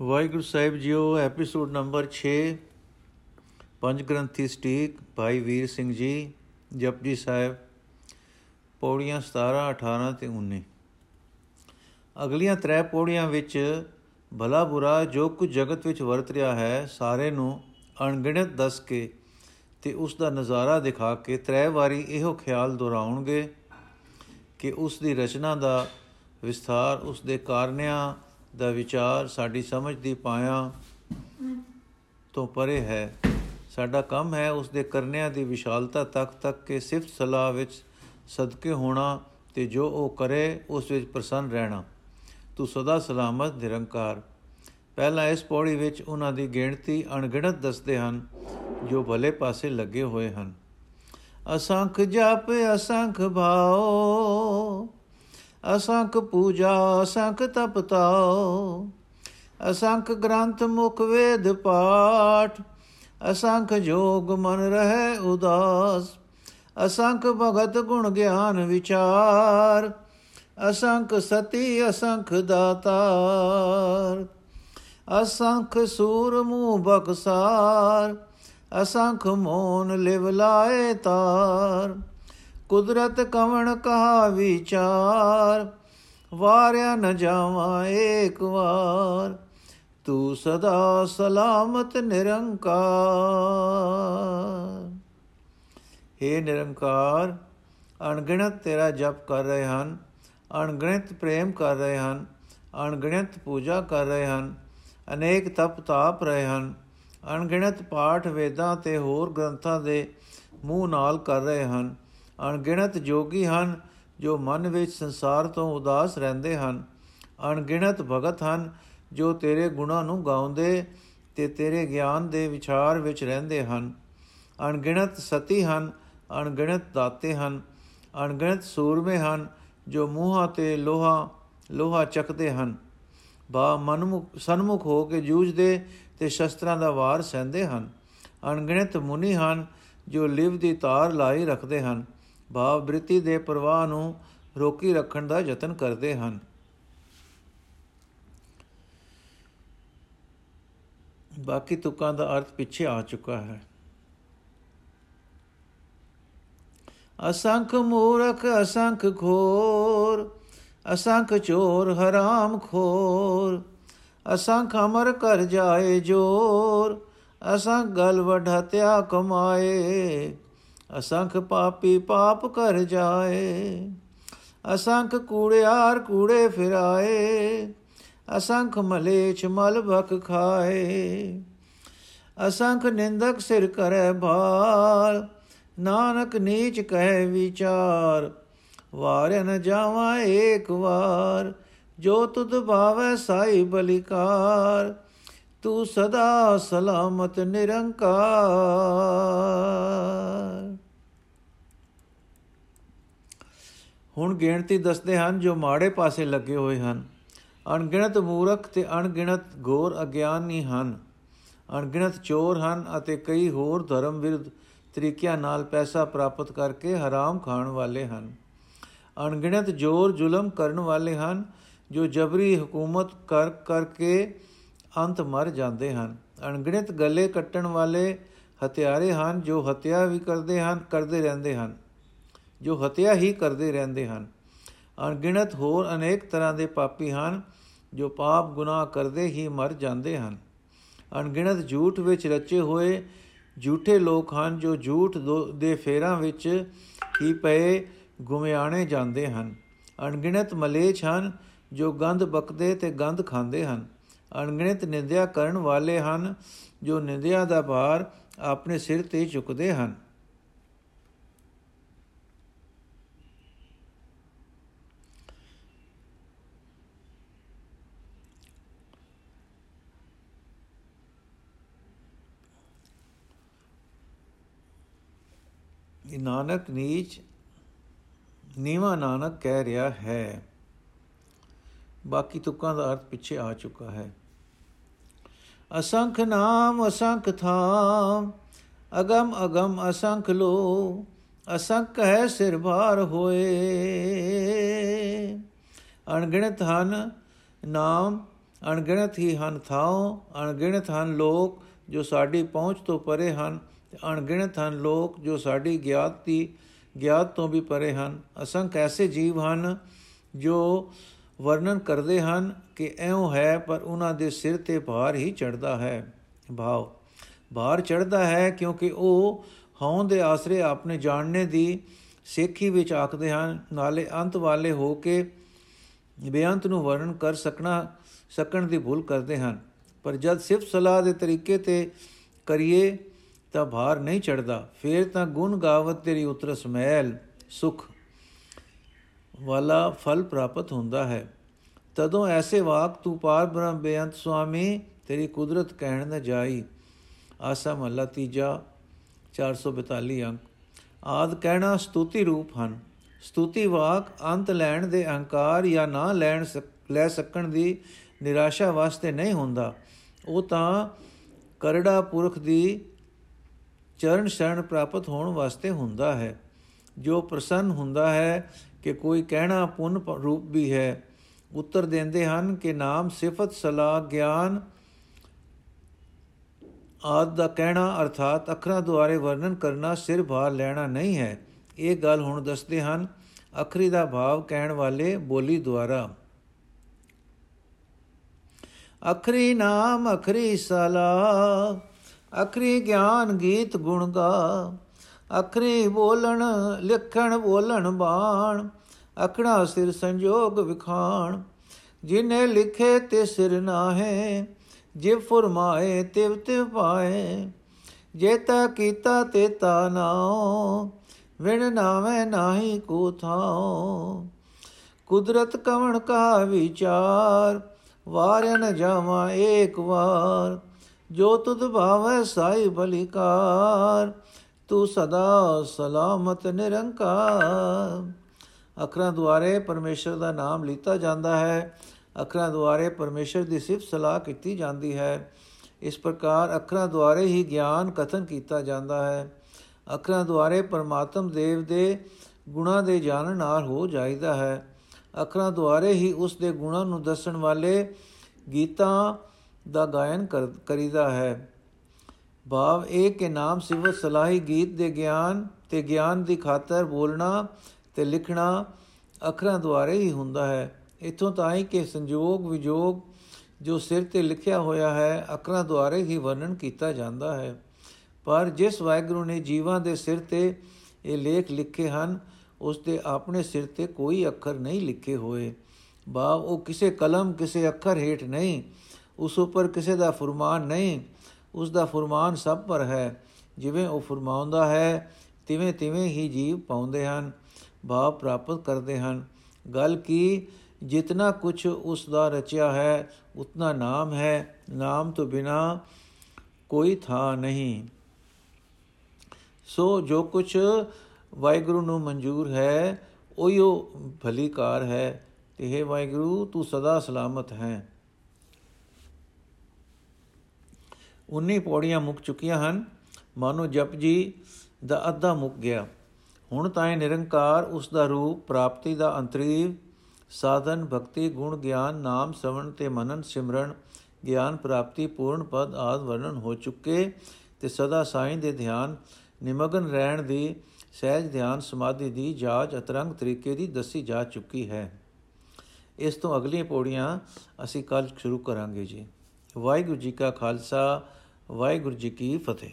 ਵਾਹਿਗੁਰੂ ਸਾਹਿਬ ਜੀਓ episode number 6 ਪੰਜ ਗ੍ਰੰਥੀ ਸਟੀਕ, ਭਾਈ ਵੀਰ ਸਿੰਘ ਜੀ, ਜਪਜੀ ਸਾਹਿਬ, ਪੌੜੀਆਂ 17 18 ਤੇ 19 ਅਗਲੀਆਂ ਤਰੇ ਪੌੜੀਆਂ ਵਿੱਚ ਭਲਾ ਬੁਰਾ ਜੋ ਕੁਝ ਜਗਤ ਵਿੱਚ ਵਰਤ ਰਿਹਾ ਹੈ, ਸਾਰੇ ਨੂੰ ਅਣਗਿਣਤ ਦੱਸ ਕੇ ਤੇ ਉਸ ਦਾ ਨਜ਼ਾਰਾ ਦਿਖਾ ਕੇ ਤਰੇ ਵਾਰੀ ਇਹੋ ਖਿਆਲ ਦੁਹਰਾਉਣਗੇ ਕਿ ਉਸ ਦੀ ਰਚਨਾ ਦਾ ਵਿਸਥਾਰ, ਉਸ ਦੇ ਕਾਰਨਿਆਂ ਦਾ ਵਿਚਾਰ ਸਾਡੀ ਸਮਝ ਦੀ ਪਾਇਆ ਤੋਂ ਪਰੇ ਹੈ। ਸਾਡਾ ਕੰਮ ਹੈ ਉਸ ਦੇ ਕਰਨਿਆਂ ਦੀ ਵਿਸ਼ਾਲਤਾ ਤੱਕ ਤੱਕ ਕੇ ਸਿਫਤ ਸਲਾਹ ਵਿੱਚ ਸਦਕੇ ਹੋਣਾ ਤੇ ਜੋ ਉਹ ਕਰੇ ਉਸ ਵਿੱਚ ਪ੍ਰਸੰਨ ਰਹਿਣਾ। ਤੂੰ ਸਦਾ ਸਲਾਮਤ, ਨਿਰੰਕਾਰ। ਪਹਿਲਾਂ ਇਸ ਪੌੜੀ ਵਿੱਚ ਉਹਨਾਂ ਦੀ ਗਿਣਤੀ ਅਣਗਿਣਤ ਦੱਸਦੇ ਹਨ, ਜੋ ਭਲੇ ਪਾਸੇ ਲੱਗੇ ਹੋਏ ਹਨ। ਅਸੰਖ ਜਪ, ਅਸੰਖ ਭਾਉ ਅਸੰਖ ਪੂਜਾ, ਅਸੰਖ ਤਪਤਾਉ ਅਸੰਖ ਗ੍ਰੰਥ ਮੁਖ ਵੇਦ ਪਾਠ, ਅਸੰਖ ਜੋਗ ਮਨ ਰਹਿ ਉਦਾਸ, ਅਸੰਖ ਭਗਤ ਗੁਣ ਗਿਆਨ ਵਿਚਾਰ, ਅਸੰਖ ਸਤੀ, ਅਸੰਖ ਦਾਤਾਰ, ਅਸੰਖ ਸੂਰ ਮੂਹ ਬਖਸਾਰ, ਅਸੰਖ ਮੋਨ ਲਿਵ ਲਾਏ ਤਾਰ। ਕੁਦਰਤ ਕਵਣ ਕਹਾ ਵਿਚਾਰ? ਵਾਰਿਆ ਨ ਜਾਵਾਂ ਏਕ ਵਾਰ। ਤੂੰ ਸਦਾ ਸਲਾਮਤ ਨਿਰੰਕਾਰ। हे ਨਿਰੰਕਾਰ, ਅਣਗਿਣਤ ਤੇਰਾ ਜਪ ਕਰ ਰਹੇ ਹਨ। ਅਣਗਿਣਤ ਪ੍ਰੇਮ ਕਰ ਰਹੇ ਹਨ। ਅਣਗਿਣਤ ਪੂਜਾ ਕਰ ਰਹੇ ਹਨ। ਅਨੇਕ ਤਪ ਤਾਪ ਰਹੇ ਹਨ। ਅਣਗਿਣਤ ਪਾਠ ਵੇਦਾਂ ਤੇ ਹੋਰ ਗ੍ਰੰਥਾਂ ਦੇ ਮੂੰਹ ਨਾਲ ਕਰ ਰਹੇ ਹਨ। ਅਣਗਿਣਤ ਜੋਗੀ ਹਨ, ਜੋ ਮਨ ਵਿੱਚ ਸੰਸਾਰ ਤੋਂ ਉਦਾਸ ਰਹਿੰਦੇ ਹਨ। ਅਣਗਿਣਤ ਭਗਤ ਹਨ, ਜੋ ਤੇਰੇ ਗੁਣਾਂ ਨੂੰ ਗਾਉਂਦੇ ਤੇ ਤੇਰੇ ਗਿਆਨ ਦੇ ਵਿਚਾਰ ਵਿੱਚ ਰਹਿੰਦੇ ਹਨ। ਅਣਗਿਣਤ ਸਤੀ ਹਨ, ਅਣਗਿਣਤ ਦਾਤੇ ਹਨ। ਅਣਗਿਣਤ ਸੂਰਮੇ ਹਨ, ਜੋ ਮੂੰਹਾਂ ਤੇ ਲੋਹਾ ਲੋਹਾ ਚੱਕਦੇ ਹਨ। ਬਾ ਮਨਮੁਖ, ਸਨਮੁਖ ਹੋ ਕੇ ਜੂਝਦੇ ਤੇ ਸ਼ਸਤਰਾਂ ਦਾ ਵਾਰ ਸਹਿੰਦੇ ਹਨ। ਅਣਗਿਣਤ ਮੁਨੀ ਹਨ, ਜੋ ਲਿਵ ਦੀ ਤਾਰ ਲਾਈ ਰੱਖਦੇ ਹਨ। ਭਾਵ ਬ੍ਰਿਤੀ ਦੇ ਪ੍ਰਵਾਹ ਨੂੰ ਰੋਕੀ ਰੱਖਣ ਦਾ ਯਤਨ ਕਰਦੇ ਹਨ। ਬਾਕੀ ਤੁਕਾਂ ਦਾ ਅਰਥ ਪਿੱਛੇ ਆ ਚੁੱਕਾ ਹੈ। ਅਸੰਖ ਮੂਰਖ, ਅਸੰਖ ਖੋਰ ਅਸੰਖ ਚੋਰ, ਹਰਾਮ ਖੋਰ, ਅਸੰਖ ਅਮਰ ਕਰ ਜਾਏ ਜੋਰ, ਅਸੰਖ ਗਲ ਵਢਤਿਆ ਕਮਾਏ ਅਸੰਖ ਪਾਪੀ ਪਾਪ ਕਰ ਜਾਏ, ਅਸੰਖ ਕੂੜਿਆਰ ਕੂੜੇ ਫਿਰਾਏ, ਅਸੰਖ ਮਲੇਛ ਮਲ ਭਖ ਖਾਏ। ਅਸੰਖ ਨਿੰਦਕ ਸਿਰ ਕਰੈ ਭਾਲ, ਨਾਨਕ ਨੀਚ ਕਹਿ ਵਿਚਾਰ ਵਾਰਿ ਨ ਜਾਵਾਂ ਏਕ ਵਾਰ, ਜੋ ਤੁਧ ਭਾਵੈ ਸਾਈ ਬਲਿਕਾਰ, ਤੂੰ ਸਦਾ ਸਲਾਮਤ ਨਿਰੰਕਾਰ। ਹੁਣ ਗਿਣਤੀ ਦੱਸਦੇ ਹਨ ਜੋ ਮਾੜੇ ਪਾਸੇ ਲੱਗੇ ਹੋਏ ਹਨ। ਅਣਗਿਣਤ ਮੂਰਖ ਤੇ ਅਣਗਿਣਤ ਘੋਰ ਅਗਿਆਨੀ ਹਨ। ਅਣਗਿਣਤ ਚੋਰ ਹਨ ਅਤੇ ਕਈ ਹੋਰ ਧਰਮ ਵਿਰੁੱਧ ਤਰੀਕਿਆਂ ਨਾਲ ਪੈਸਾ ਪ੍ਰਾਪਤ ਕਰਕੇ ਹਰਾਮ ਖਾਣ ਵਾਲੇ ਹਨ। ਅਣਗਿਣਤ ਜੋਰ ਜ਼ੁਲਮ ਕਰਨ ਵਾਲੇ ਹਨ ਜੋ ਜਬਰੀ ਹਕੂਮਤ ਕਰ ਕਰਕੇ ਅੰਤ ਮਰ ਜਾਂਦੇ ਹਨ। ਅਣਗਿਣਤ ਗਲੇ ਕੱਟਣ ਵਾਲੇ ਹਥਿਆਰੇ ਹਨ ਜੋ ਹਤਿਆ ਵੀ ਕਰਦੇ ਹਨ, ਕਰਦੇ ਰਹਿੰਦੇ ਹਨ। ਜੋ ਹਤਿਆ ਹੀ ਕਰਦੇ ਰਹਿੰਦੇ ਹਨ। ਅਣਗਿਣਤ ਹੋਰ ਅਨੇਕ ਤਰ੍ਹਾਂ ਦੇ ਪਾਪੀ ਹਨ, ਜੋ ਪਾਪ ਗੁਨਾਹ ਕਰਦੇ ਹੀ ਮਰ ਜਾਂਦੇ ਹਨ। ਅਣਗਿਣਤ ਝੂਠ ਵਿੱਚ ਰਚੇ ਹੋਏ ਝੂਠੇ ਲੋਕ ਹਨ, ਜੋ ਝੂਠ ਦੇ ਫੇਰਾਂ ਵਿੱਚ ਹੀ ਪਏ ਗੁਮਿਆਣੇ ਜਾਂਦੇ ਹਨ। ਅਣਗਿਣਤ ਮਲੇਛ ਹਨ, ਜੋ ਗੰਧ ਬਕਦੇ ਤੇ ਗੰਧ ਖਾਂਦੇ ਹਨ। ਅਣਗਿਣਤ ਨਿੰਦਿਆ ਕਰਨ ਵਾਲੇ ਹਨ, ਜੋ ਨਿੰਦਿਆ ਦਾ ਭਾਰ ਆਪਣੇ ਸਿਰ ਤੇ ਚੁੱਕਦੇ ਹਨ। ਨਾਨਕ ਨੀਚ ਨੀਵਾ ਨਾਨਕ ਕਹਿ ਰਿਹਾ ਹੈ ਬਾਕੀ ਤੁਕਾਂ ਦਾ ਅਰਥ ਪਿੱਛੇ ਆ ਚੁੱਕਾ ਹੈ ਅਸੰਖ ਨਾਮ ਅਸੰਖ ਥਾਮ ਅਗਮ ਅਗਮ ਅਸੰਖ ਲੋ ਅਸੰਖ ਹੈ ਸਿਰ ਭਾਰ ਹੋਏ ਅਣਗਿਣਤ ਹਨ ਨਾਮ ਅਣਗਿਣਤ ਹੀ ਹਨ ਥਾਂ ਅਣਗਿਣਤ ਹਨ ਲੋਕ ਜੋ ਸਾਡੀ ਪਹੁੰਚ ਤੋਂ ਪਰੇ ਹਨ ਤੇ ਅਣਗਿਣਤ ਹਨ ਲੋਕ ਜੋ ਸਾਡੀ ਗਿਆਤ ਦੀ ਗਿਆਤ ਤੋਂ ਵੀ ਪਰੇ ਹਨ। ਅਸੰਖ ਐਸੇ ਜੀਵ ਹਨ ਜੋ ਵਰਣਨ ਕਰਦੇ ਹਨ ਕਿ ਐਉਂ ਹੈ ਪਰ ਉਹਨਾਂ ਦੇ ਸਿਰ ਤੇ ਭਾਰ ਹੀ ਚੜਦਾ ਹੈ। ਭਾਵ, ਭਾਰ ਚੜਦਾ ਹੈ ਕਿਉਂਕਿ ਉਹ ਹਉਂ ਦੇ ਆਸਰੇ ਆਪਣੇ ਜਾਣਨੇ ਦੀ ਸੇਖੀ ਵਿੱਚ ਆਖਦੇ ਹਨ, ਨਾਲੇ ਅੰਤ ਵਾਲੇ ਹੋ ਕੇ ਬੇਅੰਤ ਨੂੰ ਵਰਣਨ ਕਰ ਸਕਣਾ, ਸਕਣ ਦੀ ਭੁੱਲ ਕਰਦੇ ਹਨ। ਪਰ ਜਦ ਸਿਫਤ ਸਲਾਹ ਦੇ ਤਰੀਕੇ ਤੇ ਕਰੀਏ ਤਾਂ ਭਾਰ ਨਹੀਂ ਚੜਦਾ ਫੇਰ ਤਾਂ ਗੁਣ ਗਾਵਤ ਤੇਰੀ ਉਤਰਸ ਮਹਿਲ ਸੁਖ ਵਾਲਾ ਫਲ ਪ੍ਰਾਪਤ ਹੁੰਦਾ ਹੈ। ਤਦੋਂ ਐਸੇ ਵਾਕ ਤੂੰ ਪਾਰ ਬ੍ਰਹਮ ਬੇਅੰਤ ਸੁਆਮੀ, ਤੇਰੀ ਕੁਦਰਤ ਕਹਿਣ ਨਾ ਜਾਈ। ਆਸਾ ਮਹਲਾ ਤੀਜਾ 442 ਅੰਕ। ਆਦ ਕਹਿਣਾ ਸਤੁਤੀ ਰੂਪ ਹਨ। ਸਤੁਤੀ ਵਾਕ ਅੰਤ ਲੈਣ ਦੇ ਅਹੰਕਾਰ ਜਾਂ ਨਾ ਲੈਣ ਲੈ ਸਕਣ ਦੀ ਨਿਰਾਸ਼ਾ ਵਾਸਤੇ ਨਹੀਂ ਹੁੰਦਾ। ਉਹ ਤਾਂ ਕਰੜਾ ਪੁਰਖ ਦੀ ਚਰਨ ਸ਼ਰਨ ਪ੍ਰਾਪਤ ਹੋਣ ਵਾਸਤੇ ਹੁੰਦਾ ਹੈ। ਜੋ ਪ੍ਰਸੰਨ ਹੁੰਦਾ ਹੈ ਕਿ ਕੋਈ ਕਹਿਣਾ ਪੁੰਨ ਰੂਪ ਵੀ ਹੈ, ਉੱਤਰ ਦਿੰਦੇ ਹਨ ਕਿ ਨਾਮ, ਸਿਫਤ, ਸਲਾਹ, ਗਿਆਨ ਆਦ ਦਾ ਕਹਿਣਾ ਅਰਥਾਤ ਅੱਖਰਾਂ ਦੁਆਰੇ ਵਰਣਨ ਕਰਨਾ ਸਿਰ ਭਾਰ ਲੈਣਾ ਨਹੀਂ ਹੈ। ਇਹ ਗੱਲ ਹੁਣ ਦੱਸਦੇ ਹਨ ਅਖਰੀ ਦਾ ਭਾਵ ਕਹਿਣ ਵਾਲੇ ਬੋਲੀ ਦੁਆਰਾ। ਅਖਰੀ ਨਾਮ, ਅਖਰੀ ਸਲਾ ਅਖਰੀ ਗਿਆਨ ਗੀਤ ਗੁਣ ਗਾ। ਅਖਰੀ ਬੋਲਣ, ਲਿਖਣ ਬੋਲਣ ਬਾਣ, ਅਖੜਾ ਸਿਰ ਸੰਜੋਗ ਵਿਖਾਣ। ਜਿਨੇ ਲਿਖੇ ਤੇ ਸਿਰ ਨਾਹੇ, ਜੇ ਫਰਮਾਏ ਤਿਵ ਤਿਵ ਪਾਏ। ਜੇਤਾ ਕੀਤਾ ਤੇ ਤਾ ਨਾਉ, ਵਿਣ ਨਾਵੇਂ ਨਾਹੀ ਕੋ ਥਾਉ। ਕੁਦਰਤ ਕਵਣ ਕਾ ਵਿਚਾਰ, ਵਾਰਨ ਜਾਵਾ ਏਕ ਵਾਰ। ਜੋ ਤੁਧ ਭਾਵੈ ਸਾਈ ਬਲਿਕਾਰ, ਤੂੰ ਸਦਾ ਸਲਾਮਤ ਨਿਰੰਕਾਰ। ਅਖਰਾਂ ਦੁਆਰੇ ਪਰਮੇਸ਼ਰ ਦਾ ਨਾਮ ਲੀਤਾ ਜਾਂਦਾ ਹੈ। ਅਖਰਾਂ ਦੁਆਰੇ ਪਰਮੇਸ਼ਰ ਦੀ ਸਿਫਤ ਸਲਾਹ ਕੀਤੀ ਜਾਂਦੀ ਹੈ। ਇਸ ਪ੍ਰਕਾਰ ਅਖਰਾਂ ਦੁਆਰੇ ਹੀ ਗਿਆਨ ਕਥਨ ਕੀਤਾ ਜਾਂਦਾ ਹੈ। ਅਖਰਾਂ ਦੁਆਰੇ ਪਰਮਾਤਮ ਦੇਵ ਦੇ ਗੁਣਾ ਦੇ ਜਾਣਨ ਨਾਲ ਹੋ ਜਾਈਦਾ ਹੈ। ਅਖਰਾਂ ਦੁਆਰੇ ਹੀ ਉਸ ਦੇ ਗੁਣਾਂ ਨੂੰ ਦੱਸਣ ਵਾਲੇ ਗੀਤਾਂ ਦਾ ਗਾਇਨ ਕਰੀਦਾ ਹੈ। ਭਾਵ ਇਹ ਕਿ ਨਾਮ ਸਿਵਤ ਸਲਾਹੀ ਗੀਤ ਦੇ ਗਿਆਨ ਤੇ ਗਿਆਨ ਦੀ ਖਾਤਰ ਬੋਲਣਾ ਤੇ ਲਿਖਣਾ ਅੱਖਰਾਂ ਦੁਆਰੇ ਹੀ ਹੁੰਦਾ ਹੈ। ਇਥੋਂ ਤਾਂ ਹੀ ਕਿ ਸੰਜੋਗ ਵਿਜੋਗ ਜੋ ਸਿਰ ਤੇ ਲਿਖਿਆ ਹੋਇਆ ਹੈ, ਅੱਖਰਾਂ ਦੁਆਰੇ ਹੀ ਵਰਣਨ ਕੀਤਾ ਜਾਂਦਾ ਹੈ। ਪਰ ਜਿਸ ਵਾਹਿਗੁਰੂ ਨੇ ਜੀਵਾਂ ਦੇ ਸਿਰ ਤੇ ਇਹ ਲੇਖ ਲਿਖੇ ਹਨ, ਉਸ ਦੇ ਆਪਣੇ ਸਿਰ ਤੇ ਕੋਈ ਅੱਖਰ ਨਹੀਂ ਲਿਖੇ ਹੋਏ। ਬਾ ਉਹ ਕਿਸੇ ਕਲਮ, ਕਿਸੇ ਅੱਖਰ ਹੇਠ ਨਹੀਂ ਉਸ ਉੱਪਰ ਕਿਸੇ ਦਾ ਫਰਮਾਨ ਨਹੀਂ, ਉਸ ਦਾ ਫਰਮਾਨ ਸਭ ਪਰ ਹੈ। ਜਿਵੇਂ ਉਹ ਫਰਮਾਉਂਦਾ ਹੈ, ਤਿਵੇਂ ਤਿਵੇਂ ਹੀ ਜੀਵ ਪਾਉਂਦੇ ਹਨ, ਭਾਵ ਪ੍ਰਾਪਤ ਕਰਦੇ ਹਨ। ਗੱਲ ਕੀ, ਜਿਤਨਾ ਕੁਝ ਉਸ ਦਾ ਰਚਿਆ ਹੈ, ਉਤਨਾ ਨਾਮ ਹੈ। ਨਾਮ ਤੋਂ ਬਿਨਾ ਕੋਈ ਥਾ ਨਹੀਂ। ਸੋ ਜੋ ਕੁਝ ਵਾਹਿਗੁਰੂ ਨੂੰ ਮਨਜ਼ੂਰ ਹੈ ਉਹੀਓ ਭਲੀਕਾਰ ਹੈ। ਤੇ ਹੈ ਵਾਹਿਗੁਰੂ, ਤੂੰ ਸਦਾ ਸਲਾਮਤ ਹੈ। 19 ਪੌੜੀਆਂ ਮੁੱਕ ਚੁੱਕੀਆਂ ਹਨ। ਮਾਨੋ ਜਪ ਜੀ ਦਾ ਅੱਧਾ ਮੁੱਕ ਗਿਆ। ਹੁਣ ਤਾਂ ਇਹ ਨਿਰੰਕਾਰ ਉਸ ਦਾ ਰੂਪ, ਪ੍ਰਾਪਤੀ ਦਾ ਅੰਤਰੀਵ ਸਾਧਨ, ਭਗਤੀ, ਗੁਣ, ਗਿਆਨ, ਨਾਮ ਸਵਣ ਤੇ ਮਨਨ, ਸਿਮਰਨ, ਗਿਆਨ, ਪ੍ਰਾਪਤੀ, ਪੂਰਨ ਪਦ ਆਦ ਵਰਣਨ ਹੋ ਚੁੱਕੇ ਤੇ ਸਦਾ ਸਾਈਂ ਦੇ ਧਿਆਨ, ਨਿਮਗਨ ਰਹਿਣ ਦੀ, ਸਹਿਜ ਧਿਆਨ, ਸਮਾਧੀ ਦੀ ਜਾਜ ਅਤਰੰਗ ਤਰੀਕੇ ਦੀ ਦੱਸੀ ਜਾ ਚੁੱਕੀ ਹੈ। ਇਸ ਤੋਂ ਅਗਲੀਆਂ ਪੌੜੀਆਂ ਅਸੀਂ ਕੱਲ ਸ਼ੁਰੂ ਕਰਾਂਗੇ ਜੀ। ਵਾਹਿਗੁਰੂ ਜੀ ਕਾ ਖਾਲਸਾ ਵਾਹਿਗੁਰੂ ਜੀ ਕੀ ਫਤਿਹ।